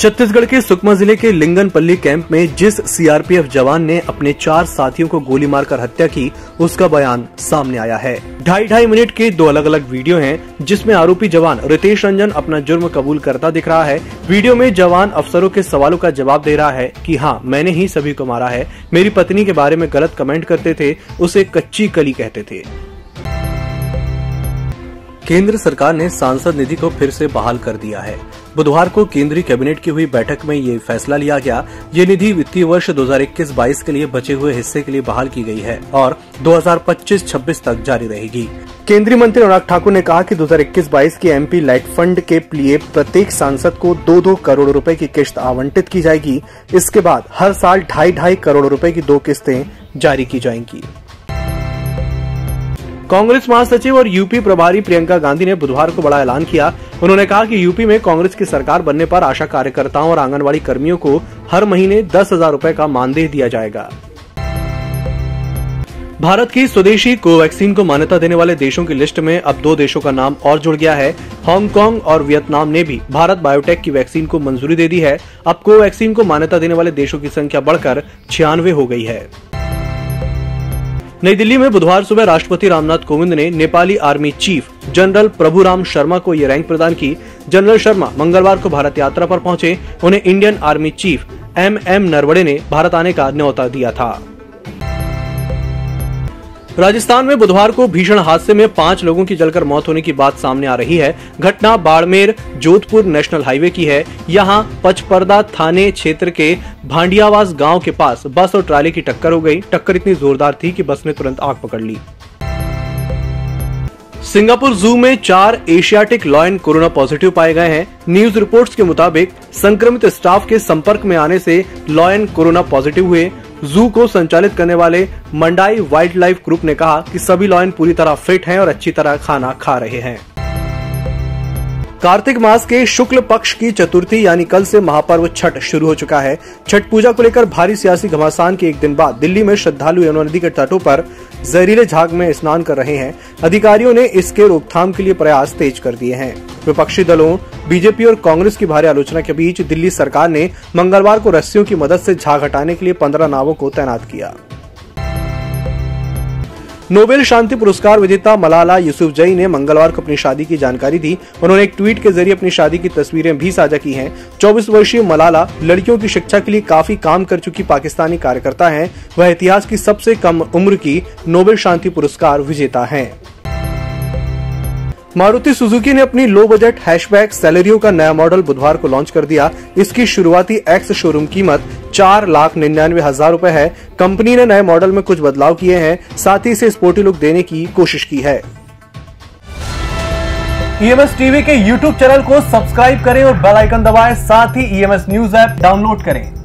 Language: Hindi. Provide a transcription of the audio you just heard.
छत्तीसगढ़ के सुकमा ज़िले के लिंगनपल्ली कैंप में जिस सीआरपीएफ जवान ने अपने चार साथियों को गोली मारकर हत्या की, उसका बयान सामने आया है। ढाई ढाई मिनट के दो अलग अलग वीडियो हैं, जिसमें आरोपी जवान रितेश रंजन अपना जुर्म कबूल करता दिख रहा है। वीडियो में जवान अफसरों के सवालों का जवाब दे रहा है कि हाँ मैंने ही सभी को मारा है। मेरी पत्नी के बारे में गलत कमेंट करते थे, उसे कच्ची कली कहते थे। केंद्र सरकार ने सांसद निधि को फिर से बहाल कर दिया है। बुधवार को केंद्रीय कैबिनेट की हुई बैठक में ये फैसला लिया गया। ये निधि वित्तीय वर्ष 2021-22 के लिए बचे हुए हिस्से के लिए बहाल की गई है और 2025-26 तक जारी रहेगी। केंद्रीय मंत्री अनुराग ठाकुर ने कहा कि 2021-22 के एमपी लाइट फंड के लिए प्रत्येक सांसद को दो दो करोड़ रुपए की किश्त आवंटित की जाएगी। इसके बाद हर साल ढाई ढाई करोड़ रुपए की दो किस्तें जारी की जाएँगी। कांग्रेस महासचिव और यूपी प्रभारी प्रियंका गांधी ने बुधवार को बड़ा ऐलान किया। उन्होंने कहा कि यूपी में कांग्रेस की सरकार बनने पर आशा कार्यकर्ताओं और आंगनबाड़ी कर्मियों को हर महीने दस हज़ार रूपए का मानदेय दिया जाएगा। भारत की स्वदेशी कोवैक्सीन को मान्यता देने वाले देशों की लिस्ट में अब दो देशों का नाम और जुड़ गया है। हांगकांग और वियतनाम ने भी भारत बायोटेक की वैक्सीन को मंजूरी दे दी है। अब कोवैक्सीन को मान्यता देने वाले देशों की संख्या बढ़कर छियानवे हो गई है। नई दिल्ली में बुधवार सुबह राष्ट्रपति रामनाथ कोविंद ने Nepali army chief general Prabhuram Sharma को ये रैंक प्रदान की। जनरल शर्मा मंगलवार को भारत यात्रा पर पहुँचे। उन्हें Indian army chief M M Naravane ने भारत आने का न्यौता दिया था। राजस्थान में बुधवार को भीषण हादसे में पाँच लोगों की जलकर मौत होने की बात सामने आ रही है। घटना बाड़मेर, जोधपुर नेशनल हाईवे की है। यहाँ पचपर्दा थाने क्षेत्र के भांडियावास गाँव के पास बस और ट्राली की टक्कर हो गई। टक्कर इतनी जोरदार थी कि बस ने तुरंत आग पकड़ ली। सिंगापुर जू में चार एशियाटिक लॉयन कोरोना पॉजिटिव पाए गए हैं। न्यूज़ रिपोर्ट्स के मुताबिक संक्रमित स्टाफ के संपर्क में आने से लॉयन कोरोना पॉजिटिव हुए। जू को संचालित करने वाले मंडाई वाइल्ड लाइफ ग्रुप ने कहा कि सभी लॉयन पूरी तरह फिट हैं और अच्छी तरह खाना खा रहे हैं। कार्तिक मास के शुक्ल पक्ष की चतुर्थी यानी कल से महापर्व छठ शुरू हो चुका है। छठ पूजा को लेकर भारी सियासी घमासान के एक दिन बाद दिल्ली में श्रद्धालु यमुना नदी के तटों पर जहरीले झाग में स्नान कर रहे हैं। अधिकारियों ने इसके रोकथाम के लिए प्रयास तेज कर दिए हैं। विपक्षी दलों, बीजेपी और कांग्रेस की भारी आलोचना के बीच दिल्ली सरकार ने मंगलवार को रस्सियों की मदद से झाग हटाने के लिए पंद्रह नावों को तैनात किया। नोबेल शांति पुरस्कार विजेता मलाला यूसुफजई ने मंगलवार को अपनी शादी की जानकारी दी। उन्होंने एक ट्वीट के ज़रिए अपनी शादी की तस्वीरें भी साझा की हैं। 24 वर्षीय मलाला लड़कियों की शिक्षा के लिए काफ़ी काम कर चुकी पाकिस्तानी कार्यकर्ता हैं। वह इतिहास की सबसे कम उम्र की नोबेल शांति पुरस्कार विजेता हैं। मारुति सुजुकी ने अपनी लो बजट हैशबैक सैलरियो का नया मॉडल बुधवार को लॉन्च कर दिया। इसकी शुरुआती एक्स शोरूम कीमत चार लाख निन्यानवे हज़ार रूपए है। कंपनी ने नए मॉडल में कुछ बदलाव किए हैं, साथ ही इसे स्पोर्टी लुक देने की कोशिश की है। ईएमएस टीवी के यूट्यूब चैनल को सब्सक्राइब करें और बेल आइकन दबाएँ, साथ ही ईएमएस न्यूज़ ऐप डाउनलोड करें।